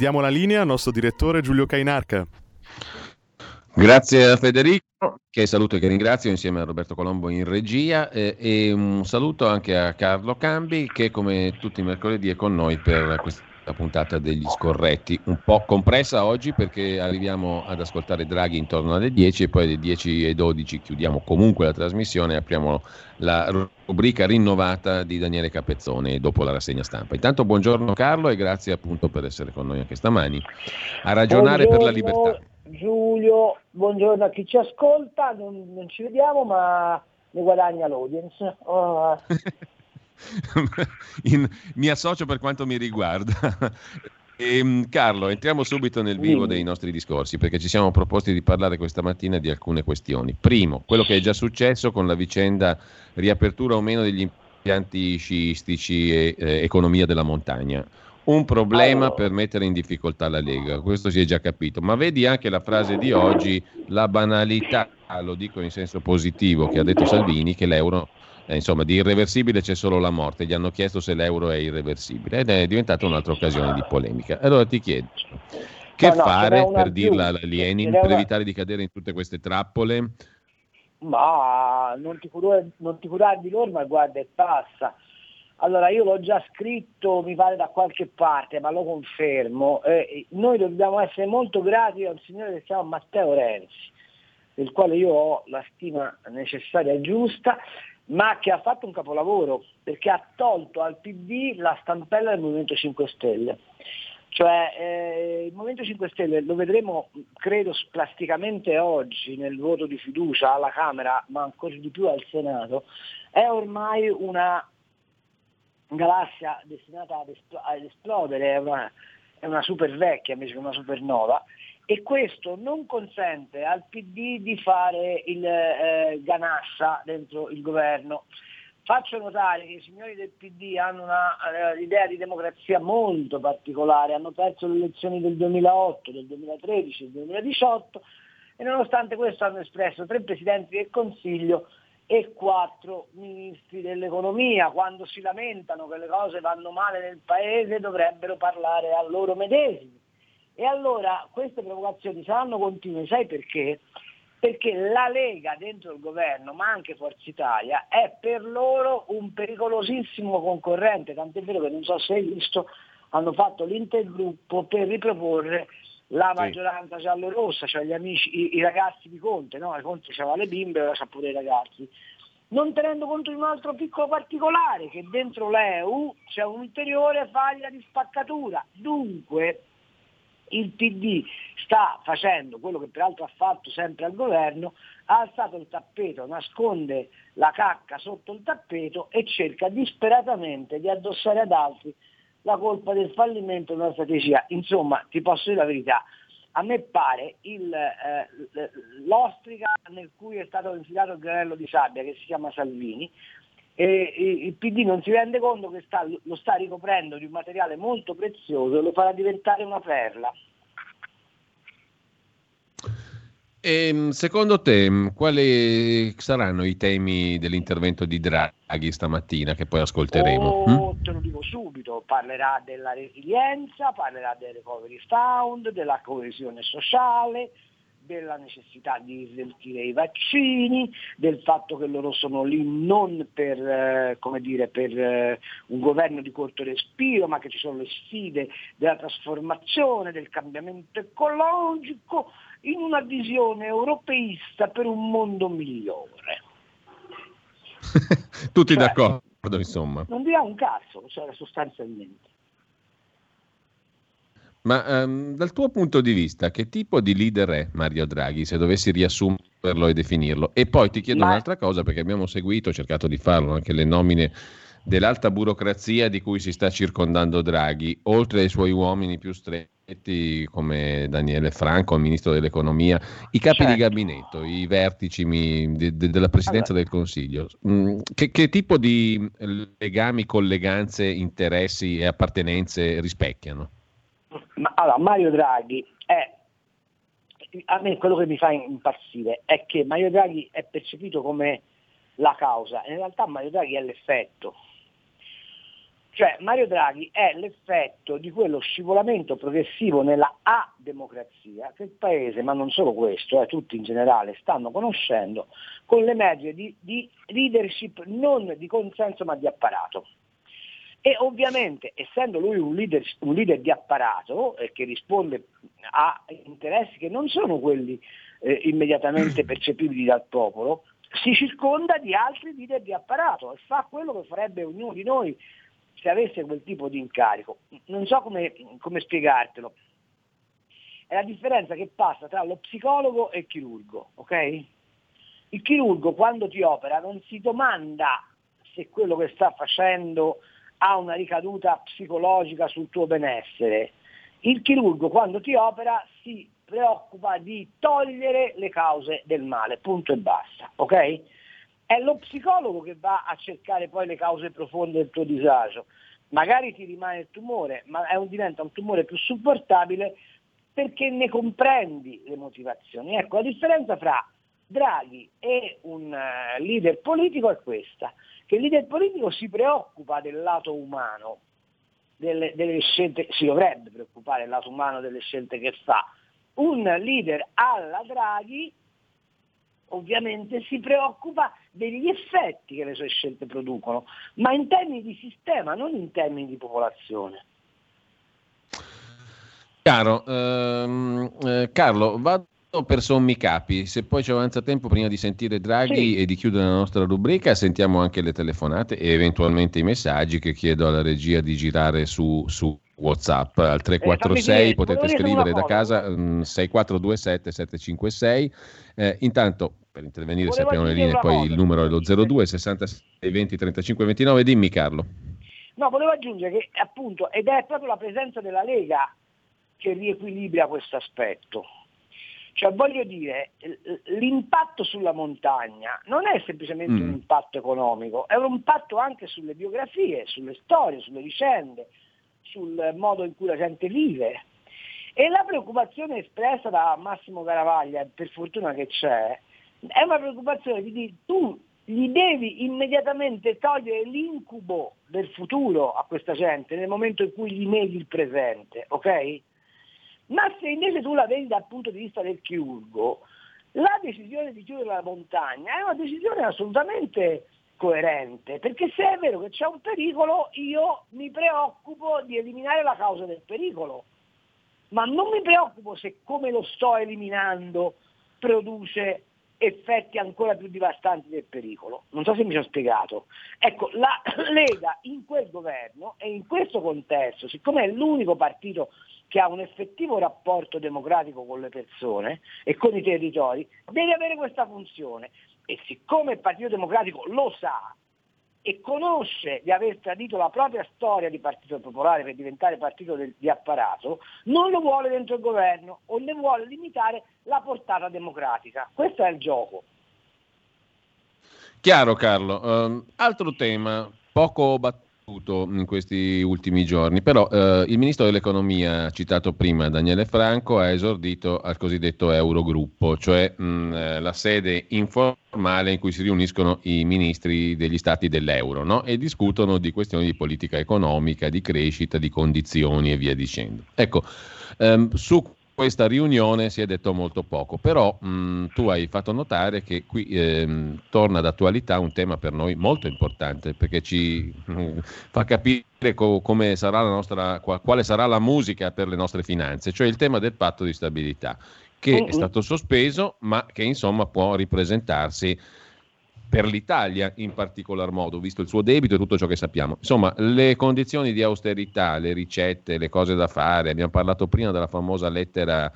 Ridiamo la linea al nostro direttore Giulio Cainarca. Grazie a Federico, che saluto e che ringrazio insieme a Roberto Colombo in regia eh, e un saluto anche a Carlo Cambi che come tutti i mercoledì è con noi per questa puntata degli scorretti, un po' compressa oggi perché arriviamo ad ascoltare Draghi intorno alle 10 e poi alle 10 e 12 chiudiamo comunque la trasmissione e apriamo la rubrica rinnovata di Daniele Capezzone dopo la rassegna stampa. Intanto buongiorno Carlo e grazie appunto per essere con noi anche stamani a ragionare buongiorno, per la libertà. Giulio, buongiorno a chi ci ascolta, non, non ci vediamo ma ne guadagna l'audience. Oh. In, mi associo per quanto mi riguarda. E, ehm, Carlo, entriamo subito nel vivo dei nostri discorsi perché ci siamo proposti di parlare questa mattina di alcune questioni. Primo, quello che è già successo con la vicenda riapertura o meno degli impianti sciistici e eh, economia della montagna. Un problema allora. per mettere in difficoltà la Lega, questo si è già capito, ma vedi anche la frase di oggi, la banalità, lo dico in senso positivo, che ha detto Salvini, che l'euro eh, insomma, di irreversibile c'è solo la morte. Gli hanno chiesto se l'euro è irreversibile ed è diventata un'altra occasione di polemica. Allora ti chiedo, che no, no, fare per più. dirla a Lenin, per una... evitare di cadere in tutte queste trappole? Ma non ti, curare, non ti curare di loro, ma guarda e passa. Allora io l'ho già scritto, mi pare da qualche parte, ma lo confermo. Eh, noi dobbiamo essere molto grati a un signore che si chiama Matteo Renzi, del quale io ho la stima necessaria e giusta, ma che ha fatto un capolavoro perché ha tolto al PD la stampella del Movimento 5 Stelle. Cioè eh, il Movimento 5 Stelle lo vedremo credo plasticamente oggi nel voto di fiducia alla Camera, ma ancora di più al Senato, è ormai una galassia destinata ad, espl- ad esplodere, è una, è una super vecchia invece che una supernova e questo non consente al PD di fare il eh, ganassa dentro il governo. Faccio notare che i signori del PD hanno un'idea uh, di democrazia molto particolare, hanno perso le elezioni del 2008, del 2013, del 2018 e nonostante questo hanno espresso tre presidenti del Consiglio e quattro ministri dell'economia. Quando si lamentano che le cose vanno male nel Paese dovrebbero parlare a loro medesimi e allora queste provocazioni saranno continue, sai perché? Perché la Lega dentro il governo, ma anche Forza Italia, è per loro un pericolosissimo concorrente, tant'è vero che non so se hai visto, hanno fatto l'intergruppo per riproporre la maggioranza sì. giallo-rossa, cioè gli amici, i, i, ragazzi di Conte, no? Conte c'aveva le bimbe, ora c'ha pure i ragazzi. Non tenendo conto di un altro piccolo particolare, che dentro l'EU c'è un'ulteriore faglia di spaccatura. Dunque, il PD sta facendo quello che peraltro ha fatto sempre al governo, ha alzato il tappeto, nasconde la cacca sotto il tappeto e cerca disperatamente di addossare ad altri la colpa del fallimento della strategia. Insomma, ti posso dire la verità, a me pare il, eh, l'ostrica nel cui è stato infilato il granello di sabbia, che si chiama Salvini, e il PD non si rende conto che sta, lo sta ricoprendo di un materiale molto prezioso e lo farà diventare una perla. E, ehm, secondo te quali saranno i temi dell'intervento di Draghi stamattina che poi ascolteremo? Oh, hm? Te lo dico subito, parlerà della resilienza, parlerà del recovery fund, della coesione sociale, della necessità di sveltire i vaccini, del fatto che loro sono lì non per, eh, dire, per eh, un governo di corto respiro, ma che ci sono le sfide della trasformazione, del cambiamento ecologico, in una visione europeista per un mondo migliore. Tutti cioè, d'accordo, insomma. Non dirà un cazzo, cioè sostanzialmente. Ma um, dal tuo punto di vista, che tipo di leader è Mario Draghi, se dovessi riassumerlo e definirlo? E poi ti chiedo Ma... un'altra cosa, perché abbiamo seguito, cercato di farlo, anche le nomine dell'alta burocrazia di cui si sta circondando Draghi, oltre ai suoi uomini più stretti come Daniele Franco, il ministro dell'economia, i capi certo. di gabinetto, i vertici de, de, della presidenza allora. del Consiglio. Mm, che, che, tipo di legami, colleganze, interessi e appartenenze rispecchiano? Ma, allora, Mario Draghi è a me quello che mi fa impazzire è che Mario Draghi è percepito come la causa, in realtà Mario Draghi è l'effetto. Cioè Mario Draghi è l'effetto di quello scivolamento progressivo nella A-democrazia che il Paese, ma non solo questo, eh, tutti in generale, stanno conoscendo con l'emergere di, di leadership non di consenso ma di apparato. E ovviamente, essendo lui un leader, un leader di apparato eh, che risponde a interessi che non sono quelli eh, immediatamente percepibili dal popolo, si circonda di altri leader di apparato e fa quello che farebbe ognuno di noi se avesse quel tipo di incarico. Non so come, come spiegartelo. È la differenza che passa tra lo psicologo e il chirurgo, ok? Il chirurgo quando ti opera non si domanda se quello che sta facendo ha una ricaduta psicologica sul tuo benessere. Il chirurgo quando ti opera si preoccupa di togliere le cause del male, punto e basta, ok? È lo psicologo che va a cercare poi le cause profonde del tuo disagio. Magari ti rimane il tumore, ma un, diventa un tumore più supportabile perché ne comprendi le motivazioni. Ecco, la differenza fra Draghi e un uh, leader politico è questa, che il leader politico si preoccupa del lato umano, delle, delle scelte, si dovrebbe preoccupare del lato umano delle scelte che fa. Un leader alla Draghi ovviamente si preoccupa degli effetti che le sue scelte producono, ma in termini di sistema, non in termini di popolazione. Chiaro, ehm, eh, Carlo, vado per sommi capi, se poi ci avanza tempo prima di sentire Draghi sì. e di chiudere la nostra rubrica, sentiamo anche le telefonate e eventualmente i messaggi che chiedo alla regia di girare su, su WhatsApp al 346, eh, potete scrivere da casa mh, 6427 756. Eh, intanto per intervenire se apriamo le linee, poi cosa. il numero è lo 02 66 20 35 29. Dimmi Carlo. No, volevo aggiungere che appunto, ed è proprio la presenza della Lega che riequilibra questo aspetto. Cioè voglio dire, l'impatto sulla montagna non è semplicemente mm. un impatto economico, è un impatto anche sulle biografie, sulle storie, sulle vicende, sul modo in cui la gente vive. E la preoccupazione espressa da Massimo Caravaglia, per fortuna che c'è, è una preoccupazione di dire tu gli devi immediatamente togliere l'incubo del futuro a questa gente nel momento in cui gli neghi il presente, ok? Ma se invece tu la vedi dal punto di vista del chirurgo, la decisione di chiudere la montagna è una decisione assolutamente coerente, perché se è vero che c'è un pericolo, io mi preoccupo di eliminare la causa del pericolo, ma non mi preoccupo se come lo sto eliminando produce effetti ancora più devastanti del pericolo. Non so se mi sono spiegato. Ecco, la Lega in quel governo e in questo contesto, siccome è l'unico partito che ha un effettivo rapporto democratico con le persone e con i territori, deve avere questa funzione. E siccome il Partito Democratico lo sa e conosce di aver tradito la propria storia di Partito Popolare per diventare partito del, di apparato, non lo vuole dentro il governo o ne vuole limitare la portata democratica. Questo è il gioco. Chiaro Carlo. Um, altro tema, poco battuto in questi ultimi giorni, però eh, il ministro dell'economia, citato prima Daniele Franco, ha esordito al cosiddetto Eurogruppo, cioè mh, eh, la sede informale in cui si riuniscono i ministri degli stati dell'euro no? e discutono di questioni di politica economica, di crescita, di condizioni e via dicendo. Ecco, ehm, su questa riunione si è detto molto poco, però mh, tu hai fatto notare che qui ehm, torna d'attualità un tema per noi molto importante perché ci mh, fa capire co- come sarà la nostra, quale sarà la musica per le nostre finanze, cioè il tema del patto di stabilità che è stato sospeso ma che insomma può ripresentarsi per l'Italia in particolar modo, visto il suo debito e tutto ciò che sappiamo. Insomma, le condizioni di austerità, le ricette, le cose da fare, abbiamo parlato prima della famosa lettera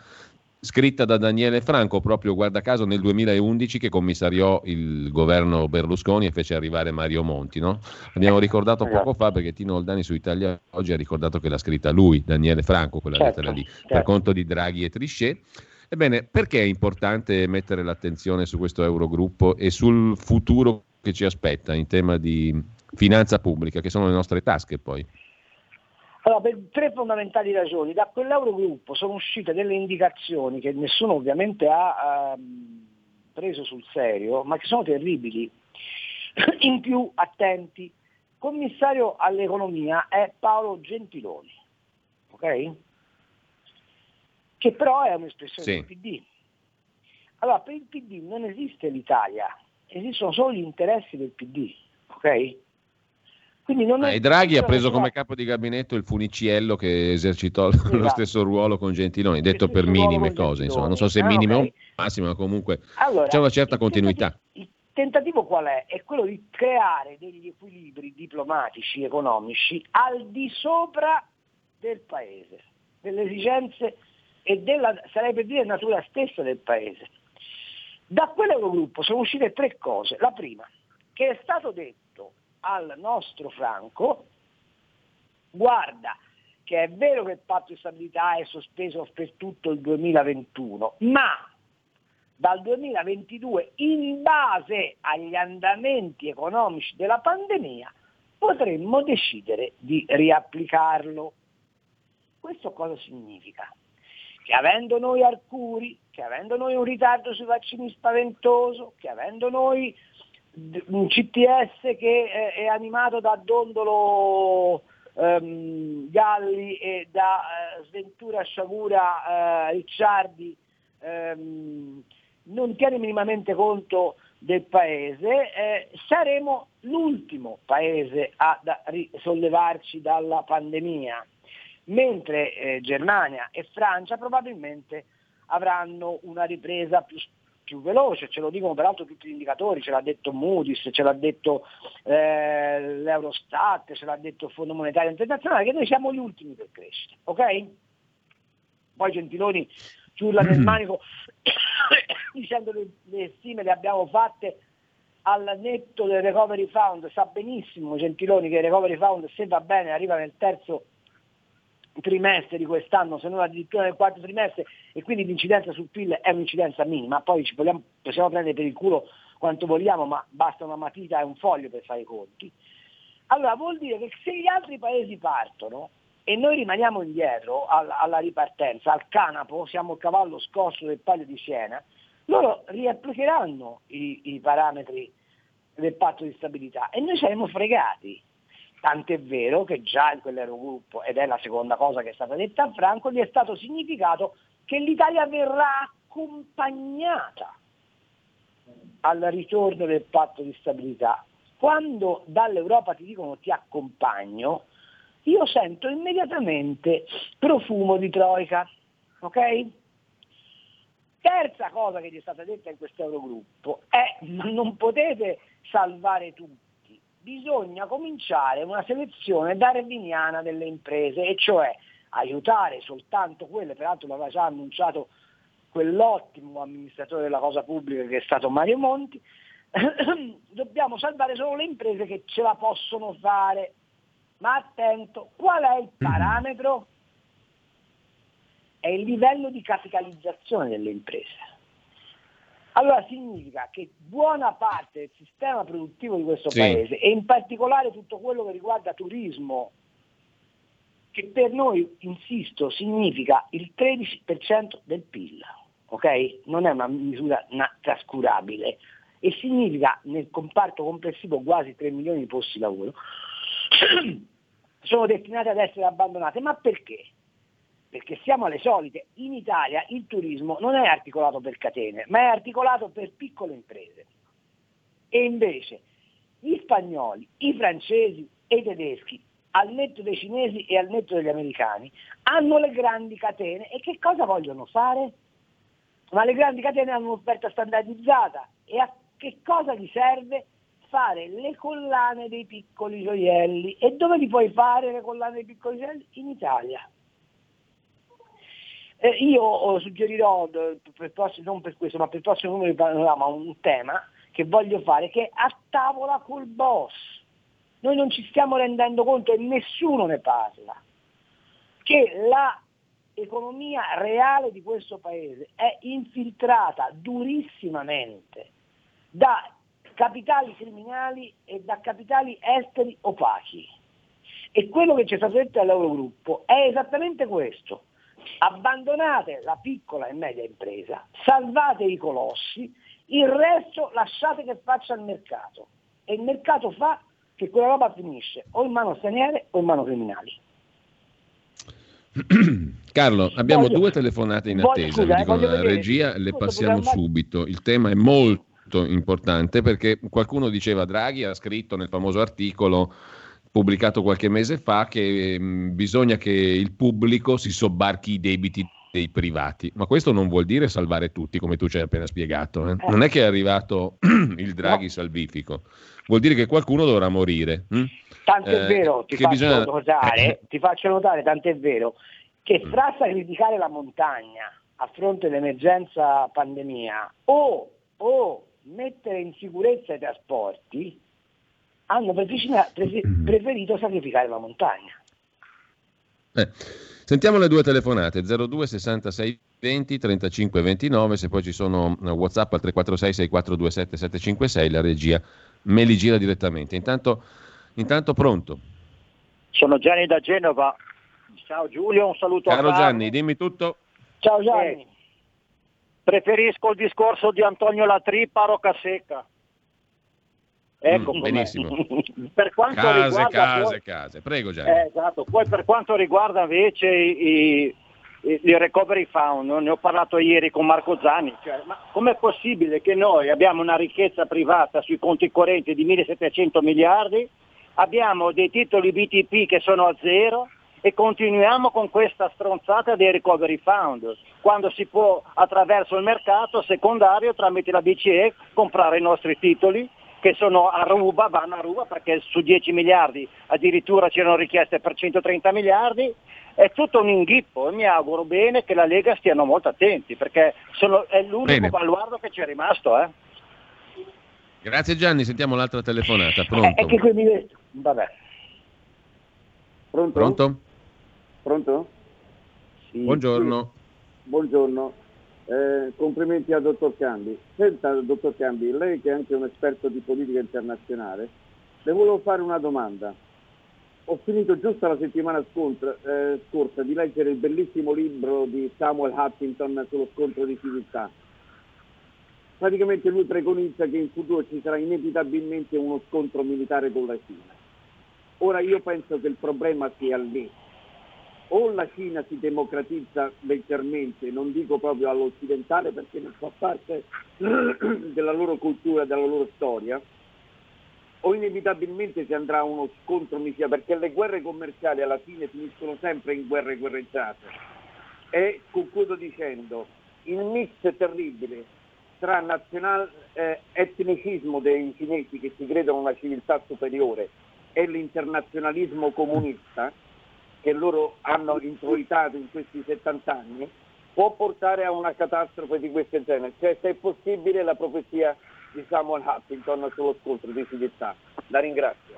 scritta da Daniele Franco, proprio guarda caso nel 2011 che commissariò il governo Berlusconi e fece arrivare Mario Monti. No? Abbiamo ricordato poco fa perché Tino Oldani su Italia oggi ha ricordato che l'ha scritta lui, Daniele Franco, quella certo, lettera lì, certo. per conto di Draghi e Trichet. Ebbene, perché è importante mettere l'attenzione su questo Eurogruppo e sul futuro che ci aspetta in tema di finanza pubblica, che sono le nostre tasche poi? Allora, per tre fondamentali ragioni. Da quell'Eurogruppo sono uscite delle indicazioni che nessuno ovviamente ha ehm, preso sul serio, ma che sono terribili. In più, attenti, commissario all'economia è Paolo Gentiloni, ok? Che però è un'espressione sì. del PD. Allora, per il PD non esiste l'Italia, esistono solo gli interessi del PD, ok? Quindi non ah, e Draghi ha preso come capo di gabinetto il Funiciello che esercitò esatto. lo stesso ruolo con Gentiloni, detto per minime cose, insomma, non so se ah, minime okay. o massimo, ma comunque allora, c'è una certa continuità. Il tentativo qual è? È quello di creare degli equilibri diplomatici, economici, al di sopra del Paese, delle esigenze e della, sarei per dire, natura stessa del Paese. Da quell'Eurogruppo sono uscite tre cose. La prima, che è stato detto al nostro Franco, guarda che è vero che il patto di stabilità è sospeso per tutto il 2021, ma dal 2022, in base agli andamenti economici della pandemia, potremmo decidere di riapplicarlo. Questo cosa significa? Che avendo noi Arcuri, che avendo noi un ritardo sui vaccini spaventoso, che avendo noi un CTS che è animato da Dondolo um, Galli e da uh, Sventura Sciagura uh, Ricciardi um, non tiene minimamente conto del paese, eh, saremo l'ultimo paese a da, risollevarci dalla pandemia, mentre eh, Germania e Francia probabilmente avranno una ripresa più più veloce, ce lo dicono peraltro tutti gli indicatori, ce l'ha detto Moody's, ce l'ha detto eh, l'Eurostat, ce l'ha detto il Fondo Monetario Internazionale, che noi siamo gli ultimi per crescere, ok? Poi Gentiloni chiulla nel manico dicendo che le stime le abbiamo fatte al netto del recovery fund, sa benissimo Gentiloni che il recovery fund se va bene arriva nel terzo trimestre di quest'anno, se non addirittura nel quarto trimestre, e quindi l'incidenza sul PIL è un'incidenza minima, poi ci vogliamo, possiamo prendere per il culo quanto vogliamo, ma basta una matita e un foglio per fare i conti. Allora vuol dire che se gli altri paesi partono e noi rimaniamo indietro alla, alla ripartenza, al canapo, siamo il cavallo scosso del palio di Siena, loro riapplicheranno i, i parametri del patto di stabilità e noi saremo fregati Tant'è vero che già in quell'Eurogruppo, ed è la seconda cosa che è stata detta a Franco, gli è stato significato che l'Italia verrà accompagnata al ritorno del patto di stabilità. Quando dall'Europa ti dicono ti accompagno, io sento immediatamente profumo di troica. Ok? Terza cosa che gli è stata detta in questo Eurogruppo è non potete salvare tutti bisogna cominciare una selezione darwiniana delle imprese, e cioè aiutare soltanto quelle, peraltro l'aveva già annunciato quell'ottimo amministratore della cosa pubblica che è stato Mario Monti, dobbiamo salvare solo le imprese che ce la possono fare. Ma attento, qual è il parametro? È il livello di capitalizzazione delle imprese. Allora significa che buona parte del sistema produttivo di questo sì. paese e in particolare tutto quello che riguarda turismo, che per noi, insisto, significa il 13% del PIL, ok? Non è una misura trascurabile e significa nel comparto complessivo quasi 3 milioni di posti di lavoro, sono destinate ad essere abbandonate. Ma perché? Perché siamo alle solite, in Italia il turismo non è articolato per catene, ma è articolato per piccole imprese. E invece gli spagnoli, i francesi e i tedeschi, al netto dei cinesi e al netto degli americani, hanno le grandi catene e che cosa vogliono fare? Ma le grandi catene hanno un'offerta standardizzata e a che cosa gli serve? Fare le collane dei piccoli gioielli. E dove li puoi fare le collane dei piccoli gioielli? In Italia. Eh, io suggerirò, per prossimo, non per questo, ma per il prossimo numero di panorama, un tema che voglio fare, che è a tavola col boss. Noi non ci stiamo rendendo conto e nessuno ne parla, che la economia reale di questo paese è infiltrata durissimamente da capitali criminali e da capitali esteri opachi. E quello che ci è stato detto all'Eurogruppo è esattamente questo. Abbandonate la piccola e media impresa, salvate i colossi, il resto lasciate che faccia il mercato. E il mercato fa che quella roba finisce o in mano straniere o in mano criminali. Carlo, abbiamo voglio, due telefonate in attesa, scusa, dicono la regia, le passiamo subito. Il tema è molto importante perché qualcuno diceva Draghi ha scritto nel famoso articolo pubblicato qualche mese fa che mm, bisogna che il pubblico si sobbarchi i debiti dei privati, ma questo non vuol dire salvare tutti, come tu ci hai appena spiegato. Eh? Non è che è arrivato il Draghi salvifico, vuol dire che qualcuno dovrà morire. Hm? Tanto eh, è vero, ti faccio, bisogna... notare, ti faccio notare, tanto è vero, che mm. tra sacrificare la montagna a fronte dell'emergenza pandemia o, o mettere in sicurezza i trasporti, hanno mm. preferito sacrificare la montagna. Eh. Sentiamo le due telefonate 02 66 20 35 29 se poi ci sono eh, whatsapp al 346 6427 756 la regia me li gira direttamente. Intanto, intanto pronto. Sono Gianni da Genova. Ciao Giulio un saluto caro a Gianni dimmi tutto. Ciao Gianni. Eh, preferisco il discorso di Antonio Latri Parocca Secca Ecco mm, benissimo. per quanto case, riguarda case, poi, case. Prego Gianni. Eh, esatto. Poi per quanto riguarda invece i, i, il recovery fund, ne ho parlato ieri con Marco Zanni, cioè, ma com'è possibile che noi abbiamo una ricchezza privata sui conti correnti di 1700 miliardi, abbiamo dei titoli BTP che sono a zero e continuiamo con questa stronzata dei recovery fund, quando si può attraverso il mercato secondario tramite la BCE comprare i nostri titoli che sono a ruba, vanno a ruba perché su 10 miliardi addirittura c'erano richieste per 130 miliardi, è tutto un inghippo e mi auguro bene che la Lega stiano molto attenti perché sono, è l'unico bene. baluardo che ci è rimasto. Eh. Grazie Gianni, sentiamo l'altra telefonata. Pronto? È che quindi... Vabbè. Pronto? Pronto? Pronto? Sì. Buongiorno. Buongiorno. Eh, complimenti al dottor Cambi. Senta, dottor Cambi, lei che è anche un esperto di politica internazionale, le volevo fare una domanda. Ho finito giusto la settimana scontra, eh, scorsa di leggere il bellissimo libro di Samuel Huntington sullo scontro di civiltà. Praticamente lui preconizza che in futuro ci sarà inevitabilmente uno scontro militare con la Cina. Ora io penso che il problema sia lì, o la Cina si democratizza leggermente, non dico proprio all'occidentale perché non fa parte della loro cultura, della loro storia, o inevitabilmente si andrà a uno scontro misia, perché le guerre commerciali alla fine finiscono sempre in guerre guerreggiate. E concludo dicendo, il mix terribile tra nazional, eh, etnicismo dei cinesi che si credono una civiltà superiore e l'internazionalismo comunista, che loro hanno introitato in questi 70 anni può portare a una catastrofe di questo genere. Cioè se è possibile la profezia di Samuel Huntington sullo scontro di civiltà. La ringrazio.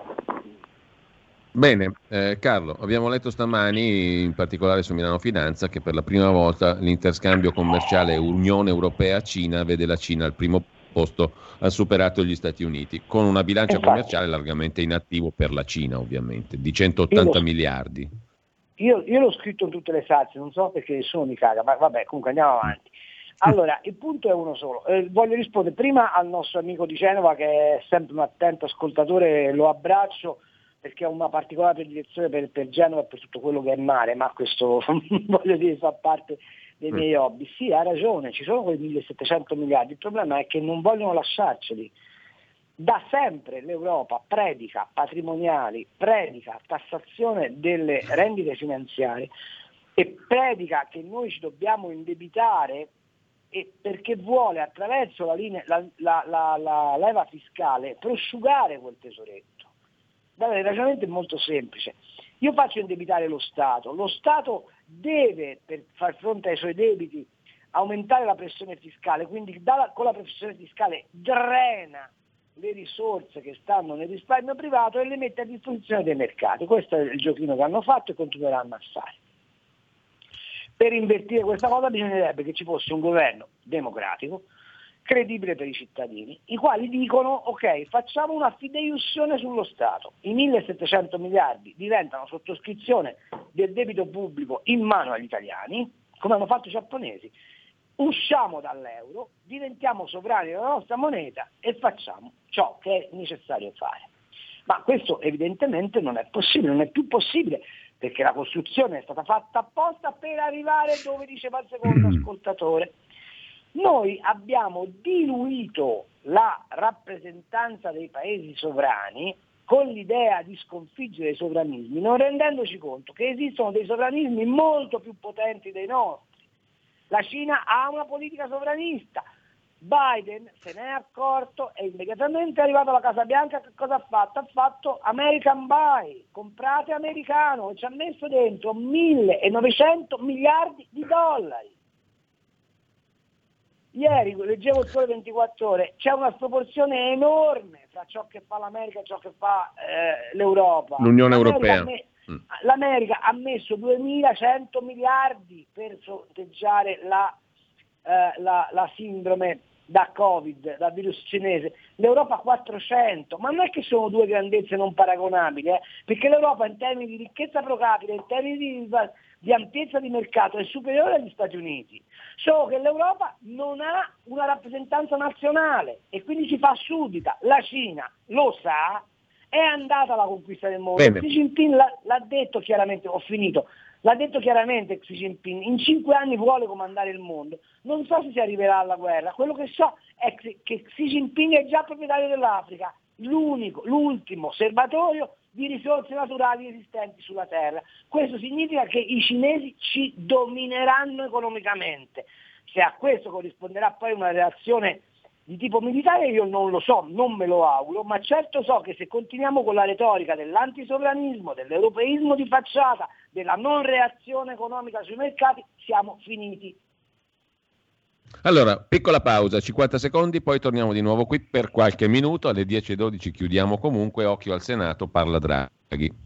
Bene, eh, Carlo, abbiamo letto stamani, in particolare su Milano Finanza, che per la prima volta l'interscambio commerciale Unione Europea-Cina vede la Cina al primo posto, ha superato gli Stati Uniti, con una bilancia Infatti. commerciale largamente inattivo per la Cina, ovviamente, di 180 miliardi. Io, io, l'ho scritto in tutte le salse, non so perché nessuno mi caga, ma vabbè, comunque andiamo avanti. Allora, il punto è uno solo. Eh, voglio rispondere prima al nostro amico di Genova che è sempre un attento ascoltatore, lo abbraccio perché ha una particolare predilezione per, per, Genova e per tutto quello che è mare, ma questo voglio dire fa parte dei miei hobby. Sì, ha ragione, ci sono quei 1700 miliardi, il problema è che non vogliono lasciarceli da sempre l'Europa predica patrimoniali, predica tassazione delle rendite finanziarie e predica che noi ci dobbiamo indebitare perché vuole attraverso la, linea, la, la, la, leva fiscale prosciugare quel tesoretto. il ragionamento è molto semplice. Io faccio indebitare lo Stato, lo Stato deve, per far fronte ai suoi debiti, aumentare la pressione fiscale, quindi con la pressione fiscale drena le risorse che stanno nel risparmio privato e le mette a disposizione dei mercati. Questo è il giochino che hanno fatto e continueranno a fare. Per invertire questa cosa bisognerebbe che ci fosse un governo democratico, credibile per i cittadini, i quali dicono ok, facciamo una fideiussione sullo Stato, i 1700 miliardi diventano sottoscrizione del debito pubblico in mano agli italiani, come hanno fatto i giapponesi, usciamo dall'euro, diventiamo sovrani della nostra moneta e facciamo ciò che è necessario fare. Ma questo evidentemente non è possibile, non è più possibile, perché la costruzione è stata fatta apposta per arrivare dove diceva il secondo ascoltatore. Noi abbiamo diluito la rappresentanza dei paesi sovrani con l'idea di sconfiggere i sovranismi, non rendendoci conto che esistono dei sovranismi molto più potenti dei nostri. La Cina ha una politica sovranista, Biden se ne è accorto e immediatamente è arrivato alla Casa Bianca, che cosa ha fatto? Ha fatto American Buy, comprate americano, e ci ha messo dentro 1900 miliardi di dollari. Ieri leggevo il Sole 24 ore, c'è una sproporzione enorme tra ciò che fa l'America e ciò che fa eh, l'Europa. L'Unione Europea. Me- mm. L'America ha messo 2100 miliardi per fronteggiare la, eh, la, la sindrome da Covid, dal virus cinese, l'Europa 400, ma non è che sono due grandezze non paragonabili, eh? perché l'Europa in termini di ricchezza pro capite, in termini di, di ampiezza di mercato è superiore agli Stati Uniti, solo che l'Europa non ha una rappresentanza nazionale e quindi si fa subita, la Cina lo sa, è andata alla conquista del mondo, Xi Jinping l'ha, l'ha detto chiaramente, ho finito, L'ha detto chiaramente Xi Jinping, in cinque anni vuole comandare il mondo. Non so se si arriverà alla guerra, quello che so è che Xi Jinping è già proprietario dell'Africa, l'unico, l'ultimo serbatoio di risorse naturali esistenti sulla Terra. Questo significa che i cinesi ci domineranno economicamente. Se a questo corrisponderà poi una reazione di tipo militare io non lo so, non me lo auguro, ma certo so che se continuiamo con la retorica dell'antisovranismo, dell'europeismo di facciata, della non reazione economica sui mercati, siamo finiti. Allora, piccola pausa, 50 secondi, poi torniamo di nuovo qui per qualche minuto, alle 10.12 chiudiamo comunque, occhio al Senato, parla Draghi.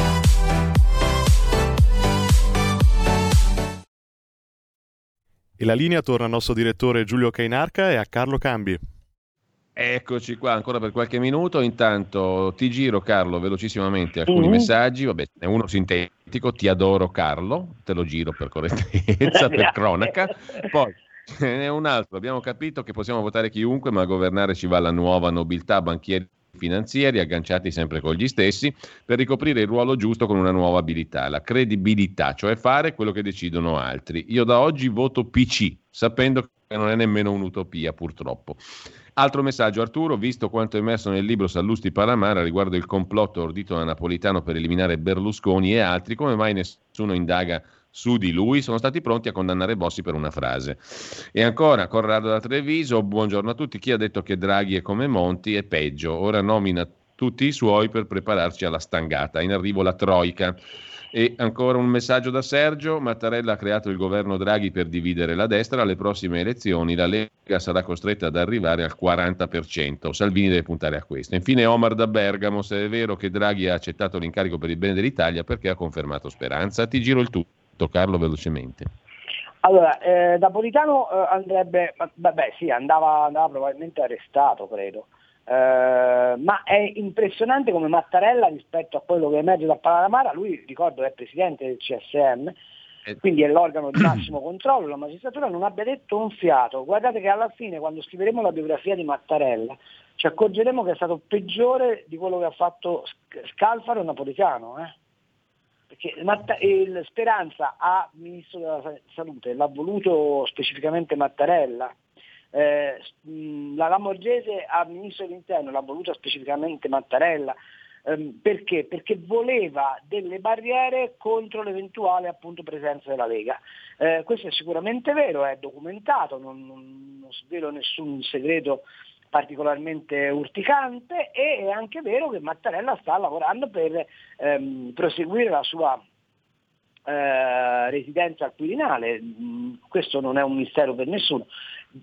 E la linea torna al nostro direttore Giulio Cainarca e a Carlo Cambi. Eccoci qua ancora per qualche minuto. Intanto ti giro, Carlo, velocissimamente alcuni mm. messaggi. Vabbè, è uno sintetico. Ti adoro, Carlo. Te lo giro per correttezza, per cronaca. Poi ce n'è un altro. Abbiamo capito che possiamo votare chiunque, ma a governare ci va la nuova nobiltà banchieri finanziari agganciati sempre con gli stessi per ricoprire il ruolo giusto con una nuova abilità, la credibilità, cioè fare quello che decidono altri. Io da oggi voto PC, sapendo che non è nemmeno un'utopia purtroppo. Altro messaggio, Arturo, visto quanto emerso nel libro Sallusti Palamara riguardo il complotto ordito da Napolitano per eliminare Berlusconi e altri, come mai nessuno indaga su di lui sono stati pronti a condannare Bossi per una frase. E ancora, Corrado da Treviso, buongiorno a tutti, chi ha detto che Draghi è come Monti è peggio, ora nomina tutti i suoi per prepararci alla stangata, in arrivo la Troica. E ancora un messaggio da Sergio, Mattarella ha creato il governo Draghi per dividere la destra, alle prossime elezioni la Lega sarà costretta ad arrivare al 40%, Salvini deve puntare a questo. Infine Omar da Bergamo, se è vero che Draghi ha accettato l'incarico per il bene dell'Italia, perché ha confermato Speranza? Ti giro il tutto, Carlo, velocemente. Allora, eh, Napolitano eh, andrebbe, vabbè sì, andava, andava probabilmente arrestato, credo. Uh, ma è impressionante come Mattarella rispetto a quello che emerge da Palamara, lui ricordo è presidente del CSM, eh. quindi è l'organo di massimo controllo, la magistratura non abbia detto un fiato. Guardate che alla fine quando scriveremo la biografia di Mattarella ci accorgeremo che è stato peggiore di quello che ha fatto Scalfaro e Napolitano. Eh? Perché il Speranza ha ministro della salute, l'ha voluto specificamente Mattarella, eh, la Lamorgese al ministro dell'interno l'ha voluta specificamente Mattarella. Ehm, perché? Perché voleva delle barriere contro l'eventuale appunto, presenza della Lega. Eh, questo è sicuramente vero, è documentato, non, non, non svelo nessun segreto particolarmente urticante e è anche vero che Mattarella sta lavorando per ehm, proseguire la sua eh, residenza al Quirinale, mm, questo non è un mistero per nessuno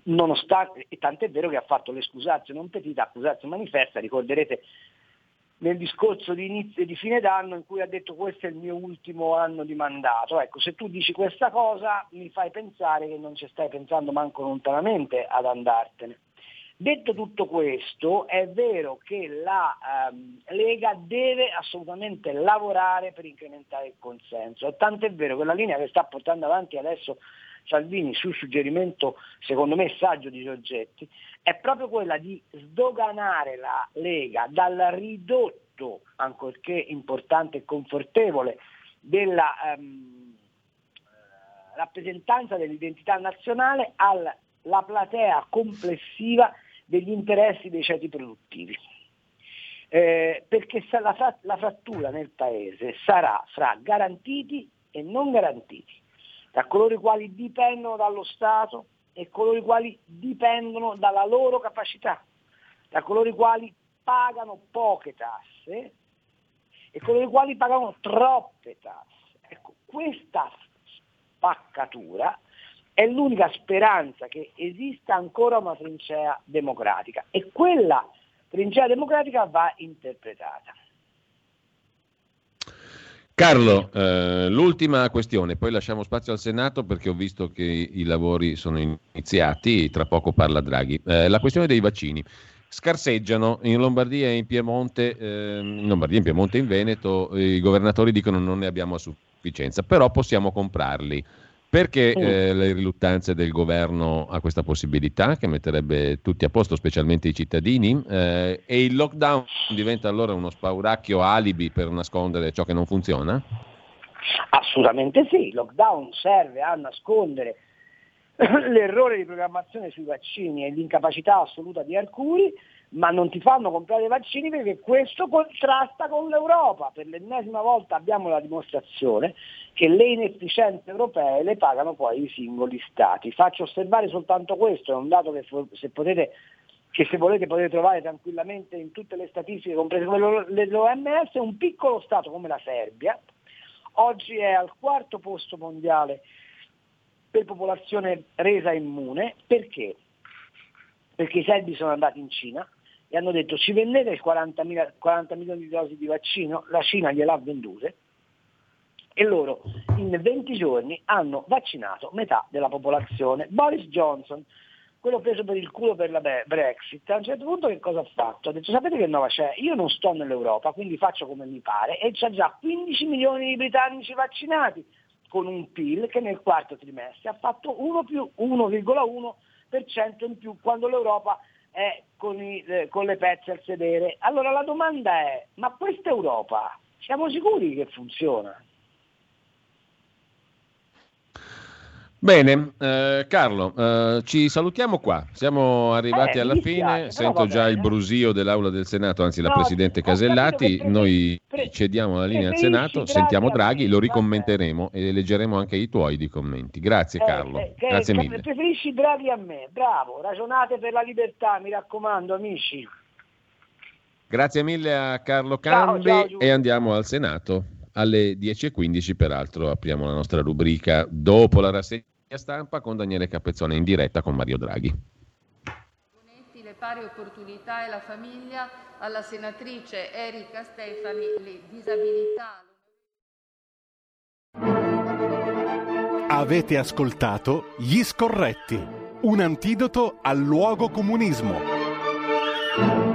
nonostante, e tant'è vero che ha fatto l'escusazio non petita, accusazio manifesta, ricorderete nel discorso di inizio di fine d'anno in cui ha detto questo è il mio ultimo anno di mandato. Ecco, se tu dici questa cosa mi fai pensare che non ci stai pensando manco lontanamente ad andartene. Detto tutto questo, è vero che la ehm, Lega deve assolutamente lavorare per incrementare il consenso, tant'è vero che la linea che sta portando avanti adesso Salvini sul suggerimento, secondo me, saggio di Giorgetti, è proprio quella di sdoganare la Lega dal ridotto, ancorché importante e confortevole, della ehm, rappresentanza dell'identità nazionale alla platea complessiva degli interessi dei ceti produttivi. Eh, perché la, la frattura nel Paese sarà fra garantiti e non garantiti tra coloro i quali dipendono dallo Stato e coloro i quali dipendono dalla loro capacità, tra coloro i quali pagano poche tasse e coloro i quali pagano troppe tasse. Ecco, questa spaccatura è l'unica speranza che esista ancora una trincea democratica e quella trincea democratica va interpretata. Carlo, eh, l'ultima questione, poi lasciamo spazio al Senato perché ho visto che i lavori sono iniziati, tra poco parla Draghi. Eh, la questione dei vaccini. Scarseggiano in Lombardia e in Piemonte, eh, in Lombardia, in Piemonte e in Veneto, i governatori dicono non ne abbiamo a sufficienza, però possiamo comprarli. Perché mm. eh, le riluttanze del governo a questa possibilità che metterebbe tutti a posto, specialmente i cittadini? Eh, e il lockdown diventa allora uno spauracchio alibi per nascondere ciò che non funziona? Assolutamente sì, il lockdown serve a nascondere l'errore di programmazione sui vaccini e l'incapacità assoluta di alcuni ma non ti fanno comprare i vaccini perché questo contrasta con l'Europa. Per l'ennesima volta abbiamo la dimostrazione che le inefficienze europee le pagano poi i singoli Stati. Faccio osservare soltanto questo, è un dato che se, potete, che se volete potete trovare tranquillamente in tutte le statistiche, comprese quelle dell'OMS, un piccolo Stato come la Serbia, oggi è al quarto posto mondiale per popolazione resa immune, perché? Perché i serbi sono andati in Cina, e hanno detto ci vendete 40, 40 milioni di dosi di vaccino, la Cina gliel'ha vendute e loro in 20 giorni hanno vaccinato metà della popolazione. Boris Johnson, quello preso per il culo per la Brexit, a un certo punto che cosa ha fatto? Ha detto sapete che nuova c'è? Io non sto nell'Europa, quindi faccio come mi pare e c'ha già 15 milioni di britannici vaccinati con un PIL che nel quarto trimestre ha fatto 1 più 1,1% in più quando l'Europa è con, i, eh, con le pezze al sedere. Allora la domanda è, ma questa Europa siamo sicuri che funziona? Bene, eh, Carlo, eh, ci salutiamo qua. Siamo arrivati eh, alla fine. Sento già il brusio dell'Aula del Senato, anzi la no, Presidente Casellati. Noi cediamo la linea al Senato, sentiamo Draghi, lo ricommenteremo e leggeremo anche i tuoi di commenti. Grazie eh, Carlo, eh, grazie mille. Preferisci Draghi a me, bravo, ragionate per la libertà, mi raccomando amici. Grazie mille a Carlo Cambi ciao, ciao, e andiamo al Senato. Alle 10.15 peraltro apriamo la nostra rubrica dopo la rassegna stampa con Daniele Capezzone in diretta con Mario Draghi. Le pari opportunità e la famiglia alla senatrice Erika Stefani le disabilità. Avete ascoltato Gli Scorretti, un antidoto al luogo comunismo.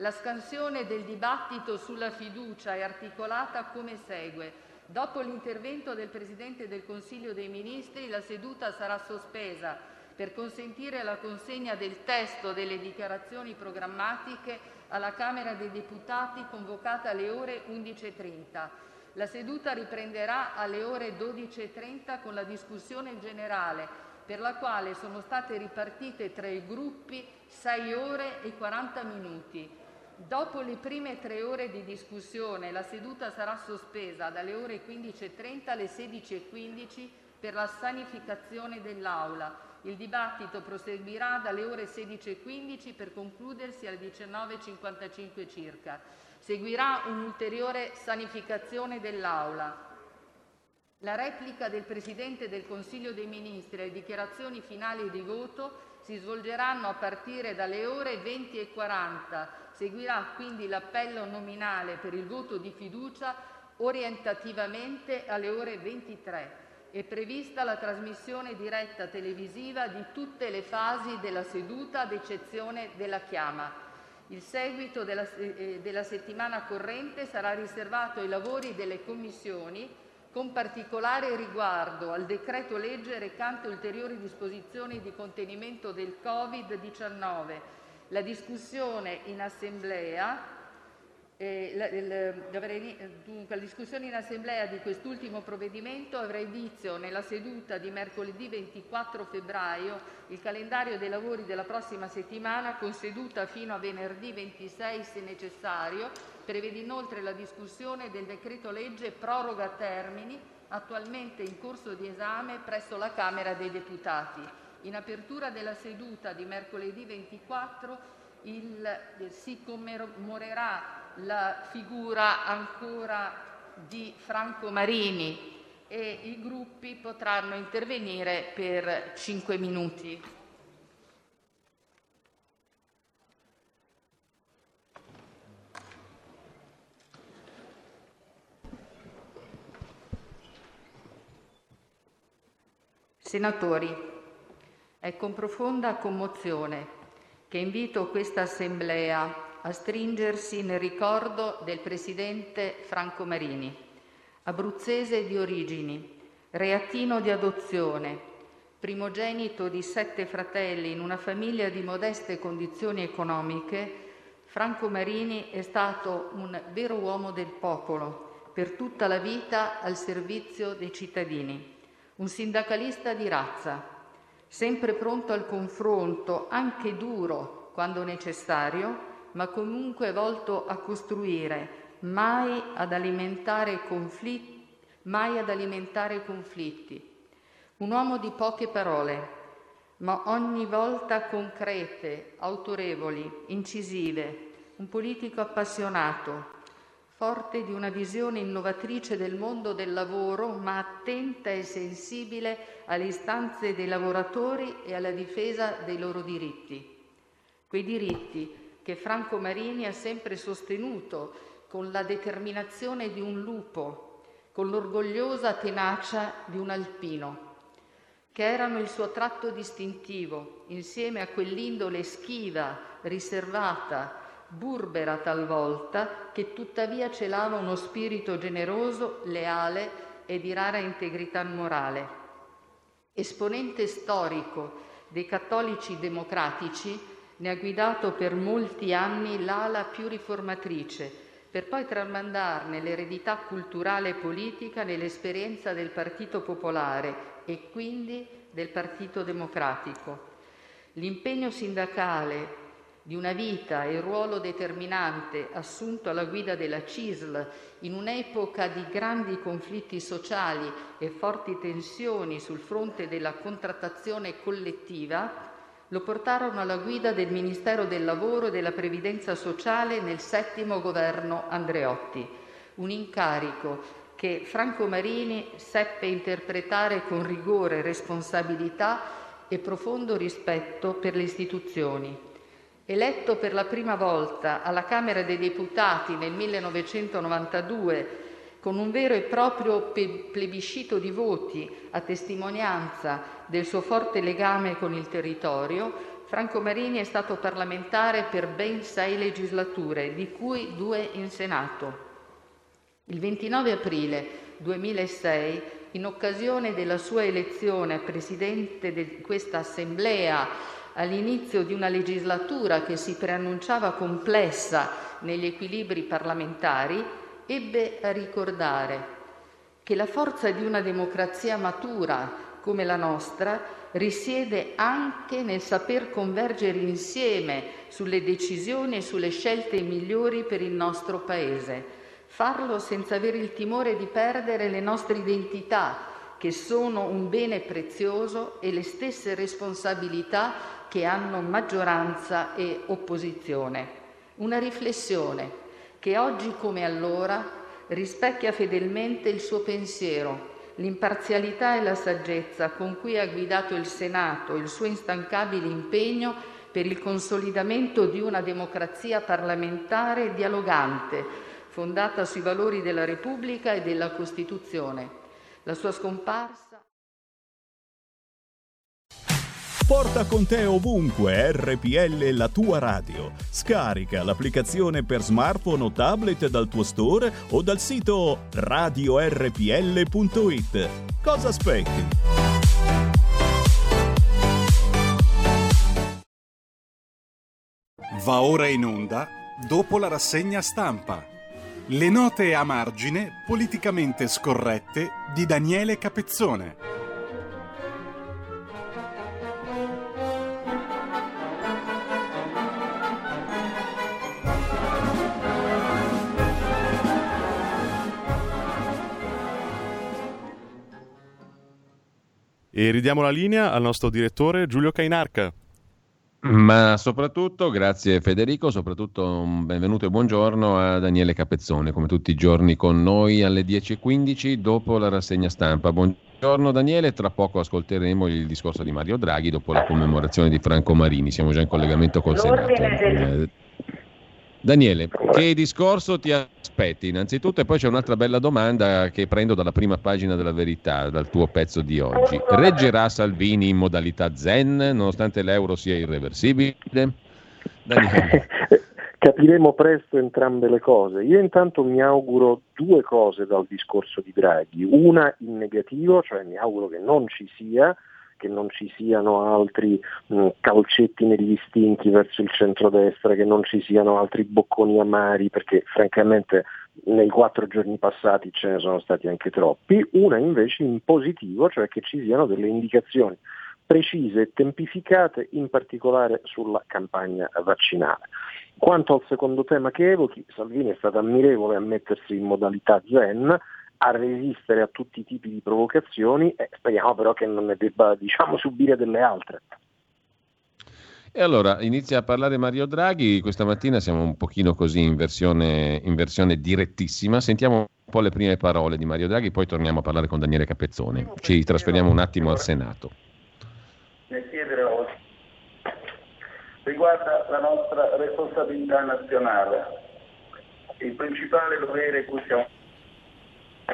La scansione del dibattito sulla fiducia è articolata come segue. Dopo l'intervento del Presidente del Consiglio dei Ministri, la seduta sarà sospesa per consentire la consegna del testo delle dichiarazioni programmatiche alla Camera dei Deputati convocata alle ore 11.30. La seduta riprenderà alle ore 12.30 con la discussione generale, per la quale sono state ripartite tra i gruppi 6 ore e 40 minuti. Dopo le prime tre ore di discussione, la seduta sarà sospesa dalle ore 15.30 alle 16.15 per la sanificazione dell'Aula. Il dibattito proseguirà dalle ore 16.15 per concludersi alle 19.55 circa. Seguirà un'ulteriore sanificazione dell'Aula. La replica del Presidente del Consiglio dei Ministri e le dichiarazioni finali di voto si svolgeranno a partire dalle ore 20.40. Seguirà quindi l'appello nominale per il voto di fiducia orientativamente alle ore 23. È prevista la trasmissione diretta televisiva di tutte le fasi della seduta, ad eccezione della chiama. Il seguito della, eh, della settimana corrente sarà riservato ai lavori delle commissioni con particolare riguardo al decreto-legge recante ulteriori disposizioni di contenimento del Covid-19. La discussione in Assemblea di quest'ultimo provvedimento avrà inizio nella seduta di mercoledì 24 febbraio. Il calendario dei lavori della prossima settimana, con seduta fino a venerdì 26 se necessario, prevede inoltre la discussione del decreto-legge proroga termini attualmente in corso di esame presso la Camera dei Deputati. In apertura della seduta di mercoledì 24 il, si commemorerà la figura ancora di Franco Marini e i gruppi potranno intervenire per cinque minuti. Senatori, è con profonda commozione che invito questa Assemblea a stringersi nel ricordo del presidente Franco Marini, abruzzese di origini, reatino di adozione, primogenito di sette fratelli in una famiglia di modeste condizioni economiche, Franco Marini è stato un vero uomo del popolo, per tutta la vita al servizio dei cittadini, un sindacalista di razza, sempre pronto al confronto, anche duro quando necessario, ma comunque volto a costruire, mai ad alimentare conflitti, mai ad alimentare conflitti. Un uomo di poche parole, ma ogni volta concrete, autorevoli, incisive, un politico appassionato, forte di una visione innovatrice del mondo del lavoro, ma attenta e sensibile alle istanze dei lavoratori e alla difesa dei loro diritti. Quei diritti che Franco Marini ha sempre sostenuto con la determinazione di un lupo, con l'orgogliosa tenacia di un alpino, che erano il suo tratto distintivo, insieme a quell'indole schiva, riservata, burbera talvolta, che tuttavia celava uno spirito generoso, leale e di rara integrità morale. Esponente storico dei cattolici democratici, ne ha guidato per molti anni l'ala più riformatrice, per poi tramandarne l'eredità culturale e politica nell'esperienza del Partito Popolare e quindi del Partito Democratico. L'impegno sindacale di una vita e il ruolo determinante assunto alla guida della CISL in un'epoca di grandi conflitti sociali e forti tensioni sul fronte della contrattazione collettiva, lo portarono alla guida del Ministero del Lavoro e della Previdenza Sociale nel settimo governo Andreotti, un incarico che Franco Marini seppe interpretare con rigore, responsabilità e profondo rispetto per le istituzioni. Eletto per la prima volta alla Camera dei Deputati nel 1992 con un vero e proprio plebiscito di voti a testimonianza del suo forte legame con il territorio, Franco Marini è stato parlamentare per ben sei legislature, di cui due in Senato. Il 29 aprile 2006, in occasione della sua elezione a Presidente di questa Assemblea all'inizio di una legislatura che si preannunciava complessa negli equilibri parlamentari, ebbe a ricordare che la forza di una democrazia matura come la nostra risiede anche nel saper convergere insieme sulle decisioni e sulle scelte migliori per il nostro Paese. Farlo senza avere il timore di perdere le nostre identità, che sono un bene prezioso, e le stesse responsabilità che hanno maggioranza e opposizione. Una riflessione che oggi come allora rispecchia fedelmente il suo pensiero, l'imparzialità e la saggezza con cui ha guidato il Senato il suo instancabile impegno per il consolidamento di una democrazia parlamentare dialogante, fondata sui valori della Repubblica e della Costituzione. La sua scomparsa Porta con te ovunque RPL la tua radio. Scarica l'applicazione per smartphone o tablet dal tuo store o dal sito radiorpl.it. Cosa aspetti? Va ora in onda dopo la rassegna stampa. Le note a margine politicamente scorrette di Daniele Capezzone. E ridiamo la linea al nostro direttore Giulio Cainarca. Ma soprattutto, grazie Federico, soprattutto un benvenuto e buongiorno a Daniele Capezzone, come tutti i giorni con noi alle 10.15 dopo la rassegna stampa. Buongiorno Daniele, tra poco ascolteremo il discorso di Mario Draghi dopo la commemorazione di Franco Marini, siamo già in collegamento col Senato. Eh, Daniele, che discorso ti aspetti innanzitutto e poi c'è un'altra bella domanda che prendo dalla prima pagina della verità, dal tuo pezzo di oggi. Reggerà Salvini in modalità zen nonostante l'euro sia irreversibile? Capiremo presto entrambe le cose. Io intanto mi auguro due cose dal discorso di Draghi. Una in negativo, cioè mi auguro che non ci sia, che non ci siano altri mh, calcetti negli stinchi verso il centrodestra, che non ci siano altri bocconi amari, perché francamente nei quattro giorni passati ce ne sono stati anche troppi, una invece in positivo, cioè che ci siano delle indicazioni precise e tempificate, in particolare sulla campagna vaccinale. Quanto al secondo tema che evochi, Salvini è stato ammirevole a mettersi in modalità zen, a resistere a tutti i tipi di provocazioni e speriamo però che non ne debba diciamo, subire delle altre. E allora inizia a parlare Mario Draghi, questa mattina siamo un pochino così in versione, in versione direttissima, sentiamo un po' le prime parole di Mario Draghi, poi torniamo a parlare con Daniele Capezzone, ci trasferiamo un attimo al Senato. Nel chiedere oggi riguarda la nostra responsabilità nazionale, il principale dovere cui siamo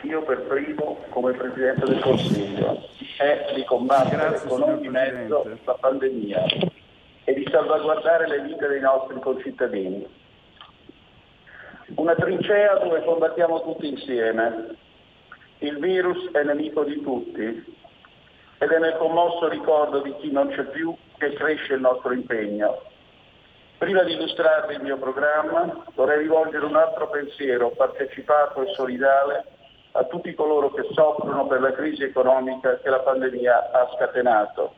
io per primo come Presidente del Consiglio, è di combattere Grazie, con ogni mezzo la pandemia e di salvaguardare le vite dei nostri concittadini. Una trincea dove combattiamo tutti insieme. Il virus è nemico di tutti ed è nel commosso ricordo di chi non c'è più che cresce il nostro impegno. Prima di illustrarvi il mio programma vorrei rivolgere un altro pensiero partecipato e solidale a tutti coloro che soffrono per la crisi economica che la pandemia ha scatenato.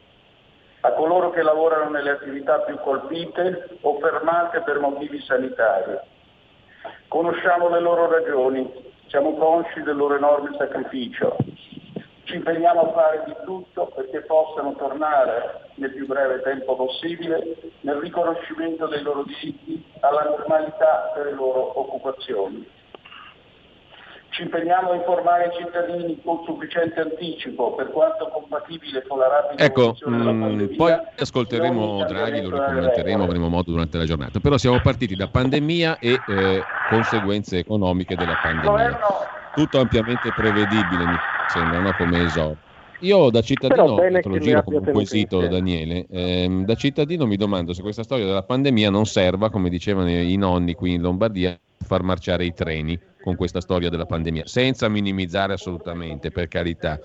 a coloro che lavorano nelle attività più colpite o fermate per motivi sanitari. Conosciamo le loro ragioni, siamo consci del loro enorme sacrificio. Ci impegniamo a fare di tutto perché possano tornare nel più breve tempo possibile nel riconoscimento dei loro diritti alla normalità delle loro occupazioni. Ci impegniamo a informare i cittadini con sufficiente anticipo per quanto compatibile con la rapida Ecco, mh, pandemia. poi ascolteremo Draghi, lo riconventeremo, avremo modo durante la giornata. Però siamo partiti da pandemia e eh, conseguenze economiche della pandemia. Tutto ampiamente prevedibile, mi sembra, no? come esordio. Io da cittadino, te lo giro come un quesito. Daniele, ehm, da cittadino mi domando se questa storia della pandemia non serva, come dicevano i nonni qui in Lombardia, a far marciare i treni con questa storia della pandemia, senza minimizzare assolutamente, per carità.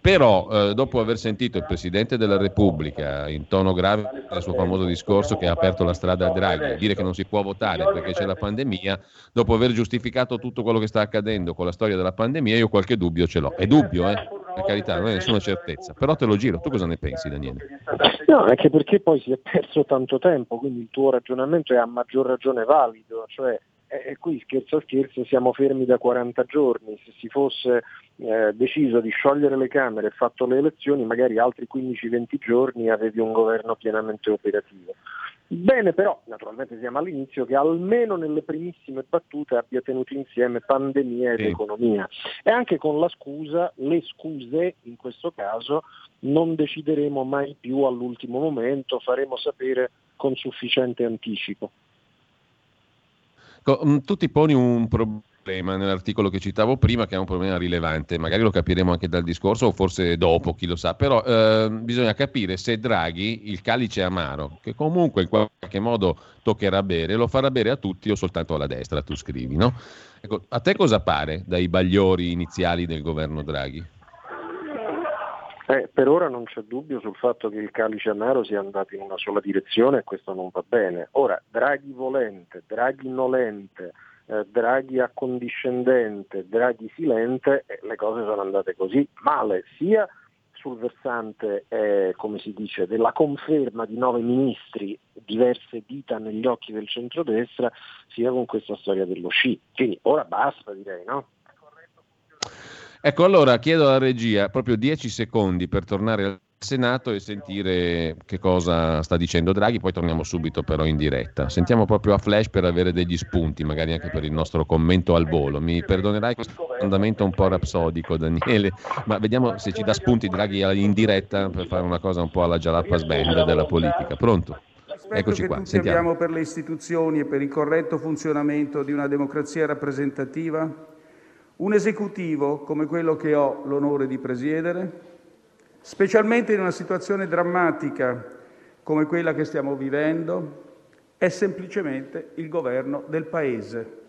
Però, eh, dopo aver sentito il Presidente della Repubblica in tono grave nel suo famoso discorso che ha aperto la strada a Draghi, dire che non si può votare perché c'è la pandemia, dopo aver giustificato tutto quello che sta accadendo con la storia della pandemia, io qualche dubbio ce l'ho. È dubbio, eh? Per carità, non è nessuna certezza. Però te lo giro, tu cosa ne pensi, Daniele? No, anche perché poi si è perso tanto tempo, quindi il tuo ragionamento è a maggior ragione valido, cioè eh, qui scherzo a scherzo siamo fermi da 40 giorni, se si fosse eh, deciso di sciogliere le Camere e fatto le elezioni magari altri 15-20 giorni avevi un governo pienamente operativo. Bene però, naturalmente siamo all'inizio, che almeno nelle primissime battute abbia tenuto insieme pandemia ed Sì. economia e anche con la scusa, le scuse in questo caso, non decideremo mai più all'ultimo momento, faremo sapere con sufficiente anticipo. Co- mm, Tu ti poni un problema nell'articolo che citavo prima, che è un problema rilevante, magari lo capiremo anche dal discorso o forse dopo, chi lo sa, però eh, bisogna capire se Draghi, il calice amaro, che comunque in qualche modo toccherà bere, lo farà bere a tutti o soltanto alla destra, tu scrivi, no? Ecco, a te cosa pare dai bagliori iniziali del governo Draghi? Eh, per ora non c'è dubbio sul fatto che il calice amaro sia andato in una sola direzione e questo non va bene. Ora, Draghi volente, Draghi nolente, eh, Draghi accondiscendente, Draghi silente, eh, le cose sono andate così male, sia sul versante, eh, come si dice, della conferma di nove ministri, diverse dita negli occhi del centrodestra, sia con questa storia dello sci. Quindi ora basta, direi, no? Ecco, allora chiedo alla regia proprio 10 secondi per tornare al Senato e sentire che cosa sta dicendo Draghi, poi torniamo subito però in diretta. Sentiamo proprio a flash per avere degli spunti, magari anche per il nostro commento al volo. Mi perdonerai questo andamento un po' rapsodico, Daniele, ma vediamo se ci dà spunti Draghi in diretta per fare una cosa un po' alla Jalapas Band della politica. Pronto? Eccoci che qua, tutti sentiamo. abbiamo per le istituzioni e per il corretto funzionamento di una democrazia rappresentativa, un esecutivo come quello che ho l'onore di presiedere, specialmente in una situazione drammatica come quella che stiamo vivendo, è semplicemente il governo del Paese.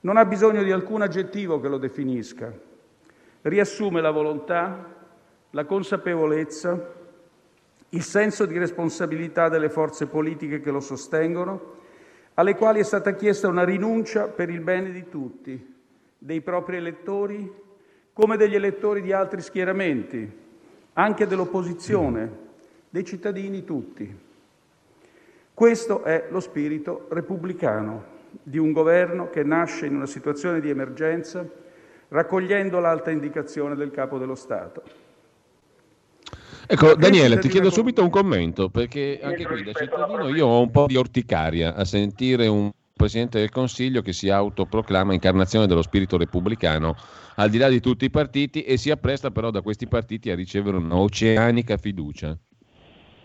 Non ha bisogno di alcun aggettivo che lo definisca. Riassume la volontà, la consapevolezza, il senso di responsabilità delle forze politiche che lo sostengono, alle quali è stata chiesta una rinuncia per il bene di tutti, dei propri elettori come degli elettori di altri schieramenti, anche dell'opposizione, dei cittadini tutti. Questo è lo spirito repubblicano di un governo che nasce in una situazione di emergenza raccogliendo l'alta indicazione del Capo dello Stato. Ecco, Daniele, ti chiedo subito un commento, perché anche qui da cittadino io ho un po' di orticaria a sentire un Presidente del Consiglio che si autoproclama incarnazione dello spirito repubblicano, al di là di tutti i partiti, e si appresta però da questi partiti a ricevere un'oceanica fiducia.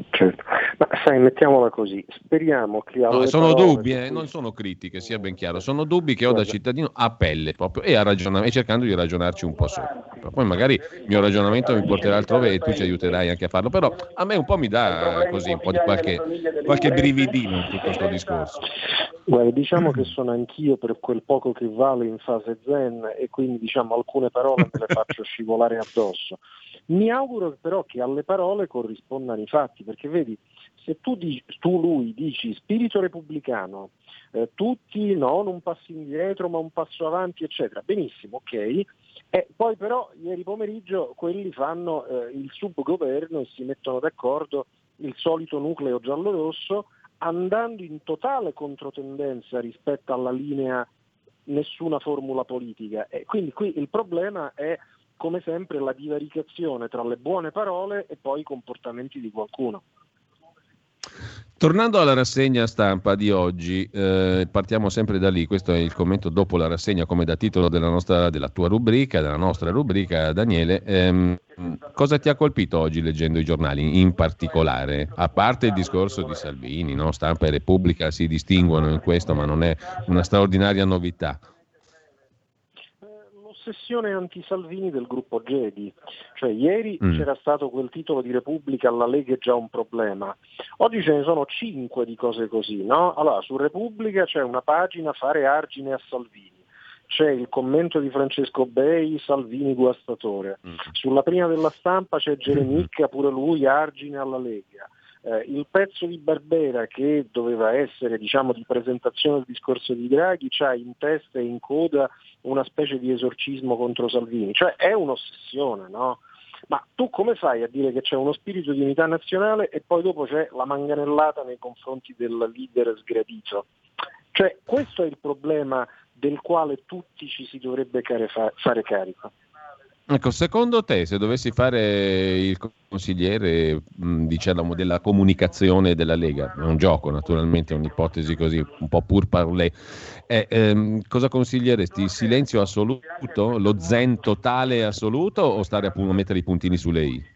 Certo. Ma sai, mettiamola così, speriamo che No, sono dubbi, eh, non sono critiche, sia ben chiaro, sono dubbi che ho da cittadino a pelle proprio e, a ragiona- e cercando di ragionarci un po' sopra. Poi magari il mio ragionamento mi porterà altrove e tu ci aiuterai anche a farlo, però a me un po' mi dà così un po' di qualche, qualche brividino in tutto questo discorso. Guarda, diciamo che sono anch'io per quel poco che vale in fase zen e quindi diciamo alcune parole me le faccio scivolare addosso. Mi auguro però che alle parole corrispondano i fatti, perché vedi, se tu, dici, tu lui dici spirito repubblicano, eh, tutti non un passo indietro ma un passo avanti, eccetera, benissimo, ok, E poi però ieri pomeriggio quelli fanno eh, il subgoverno e si mettono d'accordo il solito nucleo giallo-rosso andando in totale controtendenza rispetto alla linea nessuna formula politica. E quindi qui il problema è come sempre la divaricazione tra le buone parole e poi i comportamenti di qualcuno. Tornando alla rassegna stampa di oggi, eh, partiamo sempre da lì, questo è il commento dopo la rassegna come da titolo della, nostra, della tua rubrica, della nostra rubrica, Daniele. Ehm, cosa ti ha colpito oggi leggendo i giornali in particolare? A parte il discorso di Salvini, no? stampa e Repubblica si distinguono in questo, ma non è una straordinaria novità l'ossessione anti-Salvini del gruppo Gedi. Cioè, ieri mm. c'era stato quel titolo di Repubblica alla Lega è già un problema. Oggi ce ne sono cinque di cose così, no? Allora, su Repubblica c'è una pagina fare argine a Salvini. C'è il commento di Francesco Bei, Salvini guastatore. Mm. Sulla prima della stampa c'è Geremicca, pure lui argine alla Lega. Eh, il pezzo di Barbera che doveva essere diciamo, di presentazione del discorso di Draghi c'ha in testa e in coda una specie di esorcismo contro Salvini, cioè è un'ossessione, no? Ma tu come fai a dire che c'è uno spirito di unità nazionale e poi dopo c'è la manganellata nei confronti del leader sgradito? Cioè questo è il problema del quale tutti ci si dovrebbe fare carico. Ecco, secondo te, se dovessi fare il consigliere diciamo, della comunicazione della Lega, è un gioco naturalmente, è un'ipotesi così, un po' pur parlé, eh, ehm, cosa consiglieresti? Il silenzio assoluto, lo zen totale assoluto o stare a mettere i puntini sulle i?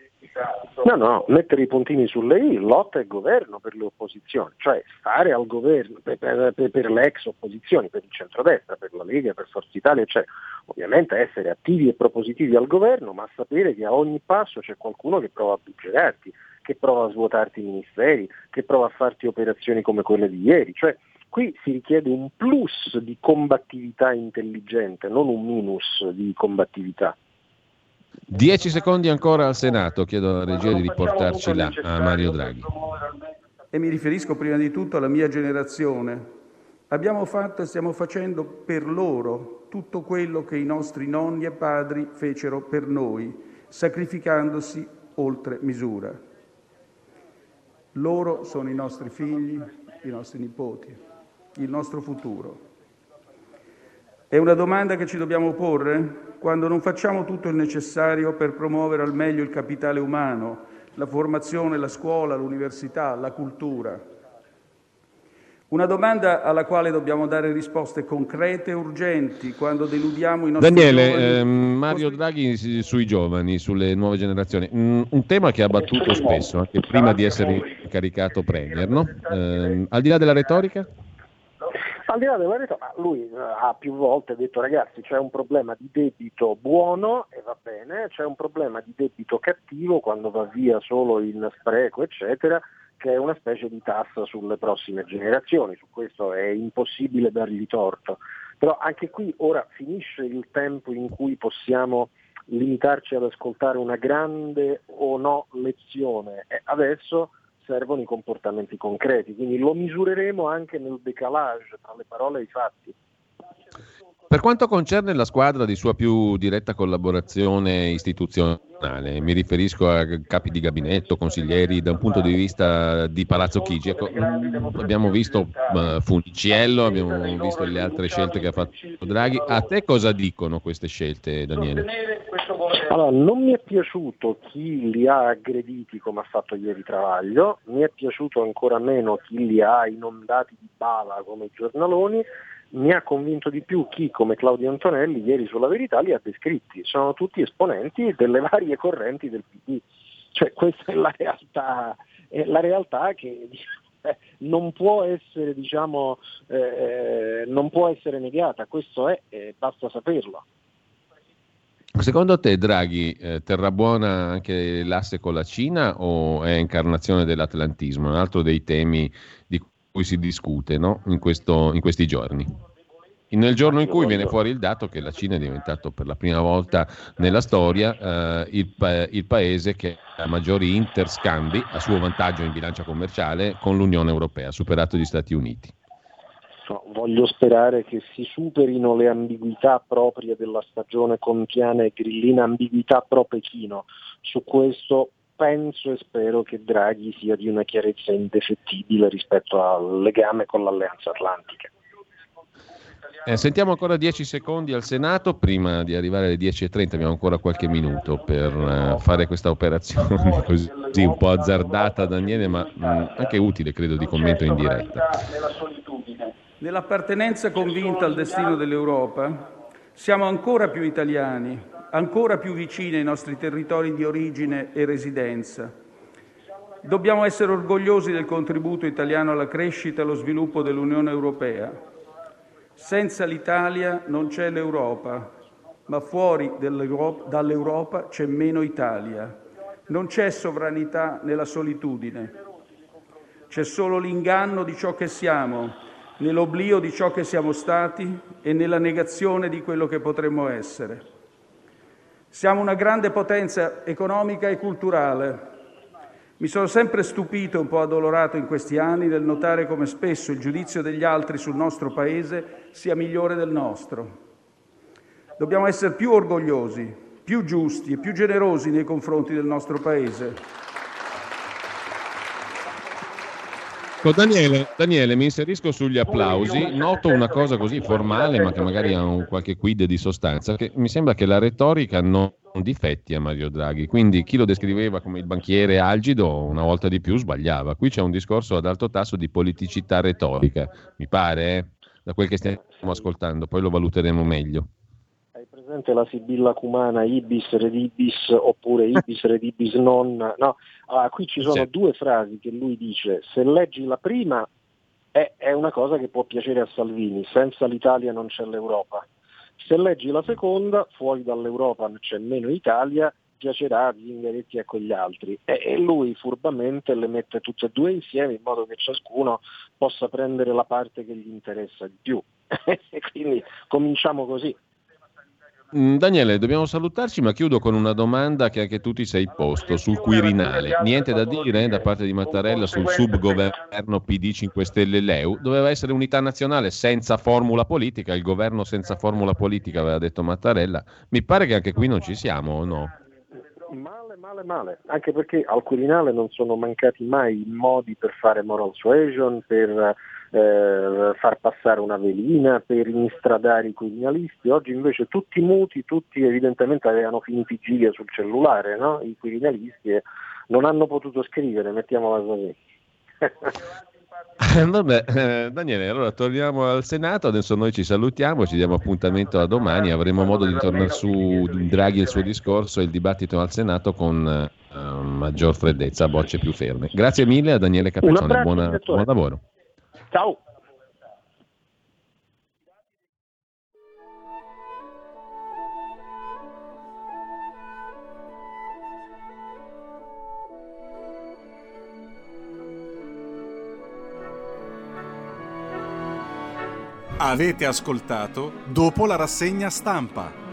No, no, mettere i puntini sulle i, lotta e governo per le opposizioni, cioè stare al governo per, per, per, le ex opposizioni, per il centrodestra, per la Lega, per Forza Italia, cioè ovviamente essere attivi e propositivi al governo, ma sapere che a ogni passo c'è qualcuno che prova a buggerarti, che prova a svuotarti i ministeri, che prova a farti operazioni come quelle di ieri, cioè qui si richiede un plus di combattività intelligente, non un minus di combattività. Dieci secondi ancora al Senato, chiedo alla regia di riportarci là a Mario Draghi. E mi riferisco prima di tutto alla mia generazione. Abbiamo fatto e stiamo facendo per loro tutto quello che i nostri nonni e padri fecero per noi, sacrificandosi oltre misura. Loro sono i nostri figli, i nostri nipoti, il nostro futuro. È una domanda che ci dobbiamo porre quando non facciamo tutto il necessario per promuovere al meglio il capitale umano, la formazione, la scuola, l'università, la cultura. Una domanda alla quale dobbiamo dare risposte concrete e urgenti quando deludiamo i nostri Daniele, giovani. Ehm, Mario Draghi sui giovani, sulle nuove generazioni, mm, un tema che ha battuto spesso, anche prima di essere caricato Premier, no? eh, al di là della retorica? Al di là della retorica, lui eh, ha più volte detto ragazzi c'è un problema di debito buono e va bene, c'è un problema di debito cattivo quando va via solo in spreco eccetera, che è una specie di tassa sulle prossime generazioni, su questo è impossibile dargli torto. Però anche qui ora finisce il tempo in cui possiamo limitarci ad ascoltare una grande o no lezione e adesso servono i comportamenti concreti, quindi lo misureremo anche nel decalage tra le parole e i fatti. Per quanto concerne la squadra di sua più diretta collaborazione istituzionale, mi riferisco a capi di gabinetto, consiglieri, da un punto di vista di Palazzo Chigi. Ecco, abbiamo visto uh, Funiciello, abbiamo visto le altre scelte che ha fatto Draghi. A te cosa dicono queste scelte, Daniele? Allora, non mi è piaciuto chi li ha aggrediti come ha fatto ieri Travaglio, mi è piaciuto ancora meno chi li ha inondati di bala come i giornaloni mi ha convinto di più chi come Claudio Antonelli ieri sulla verità li ha descritti, sono tutti esponenti delle varie correnti del PD, cioè questa è la realtà, è la realtà che eh, non, può essere, diciamo, eh, non può essere negata, questo è, eh, basta saperlo. Secondo te Draghi eh, terrà buona anche l'asse con la Cina o è incarnazione dell'atlantismo? Un altro dei temi di cui si discute no? in, questo, in questi giorni. Nel giorno in cui viene fuori il dato che la Cina è diventato per la prima volta nella storia eh, il, pa- il, paese che ha maggiori interscambi a suo vantaggio in bilancia commerciale con l'Unione Europea, superato gli Stati Uniti. so, voglio sperare che si superino le ambiguità proprie della stagione contiana e grillina, ambiguità pro Pechino. Su questo penso e spero che Draghi sia di una chiarezza indefettibile rispetto al legame con l'Alleanza Atlantica. Eh, sentiamo ancora 10 secondi al Senato prima di arrivare alle 10.30, abbiamo ancora qualche minuto per uh, fare questa operazione così un po' azzardata Daniele, ma mh, mm, anche utile credo di commento in diretta. Nell'appartenenza convinta al destino dell'Europa siamo ancora più italiani, ancora più vicini ai nostri territori di origine e residenza. Dobbiamo essere orgogliosi del contributo italiano alla crescita e allo sviluppo dell'Unione Europea senza l'Italia non c'è l'Europa, ma fuori dall'Europa c'è meno Italia. Non c'è sovranità nella solitudine. C'è solo l'inganno di ciò che siamo, nell'oblio di ciò che siamo stati e nella negazione di quello che potremmo essere. Siamo una grande potenza economica e culturale, mi sono sempre stupito e un po' addolorato in questi anni nel notare come spesso il giudizio degli altri sul nostro Paese sia migliore del nostro. Dobbiamo essere più orgogliosi, più giusti e più generosi nei confronti del nostro Paese. Ecco, Daniele, Daniele, mi inserisco sugli applausi. Noto una cosa così formale, ma che magari ha un qualche quid di sostanza, che mi sembra che la retorica non difetti a Mario Draghi. Quindi chi lo descriveva come il banchiere algido, una volta di più sbagliava. Qui c'è un discorso ad alto tasso di politicità retorica, mi pare, eh? da quel che stiamo ascoltando, poi lo valuteremo meglio presente la sibilla cumana ibis redibis oppure ibis redibis non? No, allora, qui ci sono sì. due frasi che lui dice, se leggi la prima è, è, una cosa che può piacere a Salvini, senza l'Italia non c'è l'Europa. Se leggi la seconda, fuori dall'Europa c'è meno Italia, piacerà a Zingaretti e a quegli altri. E, e lui furbamente le mette tutte e due insieme in modo che ciascuno possa prendere la parte che gli interessa di più. Quindi cominciamo così. Mm, Daniele, dobbiamo salutarci, ma chiudo con una domanda che anche tu ti sei posto sul Quirinale. Niente da dire da parte di Mattarella sul subgoverno PD 5 Stelle Leu. Doveva essere unità nazionale senza formula politica, il governo senza formula politica, aveva detto Mattarella. Mi pare che anche qui non ci siamo, o no? Male, male, male, anche perché al Quirinale non sono mancati mai modi per fare moral suasion, per eh, far passare una velina, per instradare i quirinalisti. Oggi invece tutti muti, tutti evidentemente avevano finito i giga sul cellulare, no? i quirinalisti, e non hanno potuto scrivere, mettiamola così. Vabbè, eh, Daniele, allora torniamo al Senato, adesso noi ci salutiamo, ci diamo appuntamento a domani, avremo modo di tornare su Draghi e il suo discorso e il dibattito al Senato con eh, maggior freddezza, bocce più ferme. Grazie mille a Daniele Capezzone, buona, buon lavoro. Ciao. Avete ascoltato dopo la rassegna stampa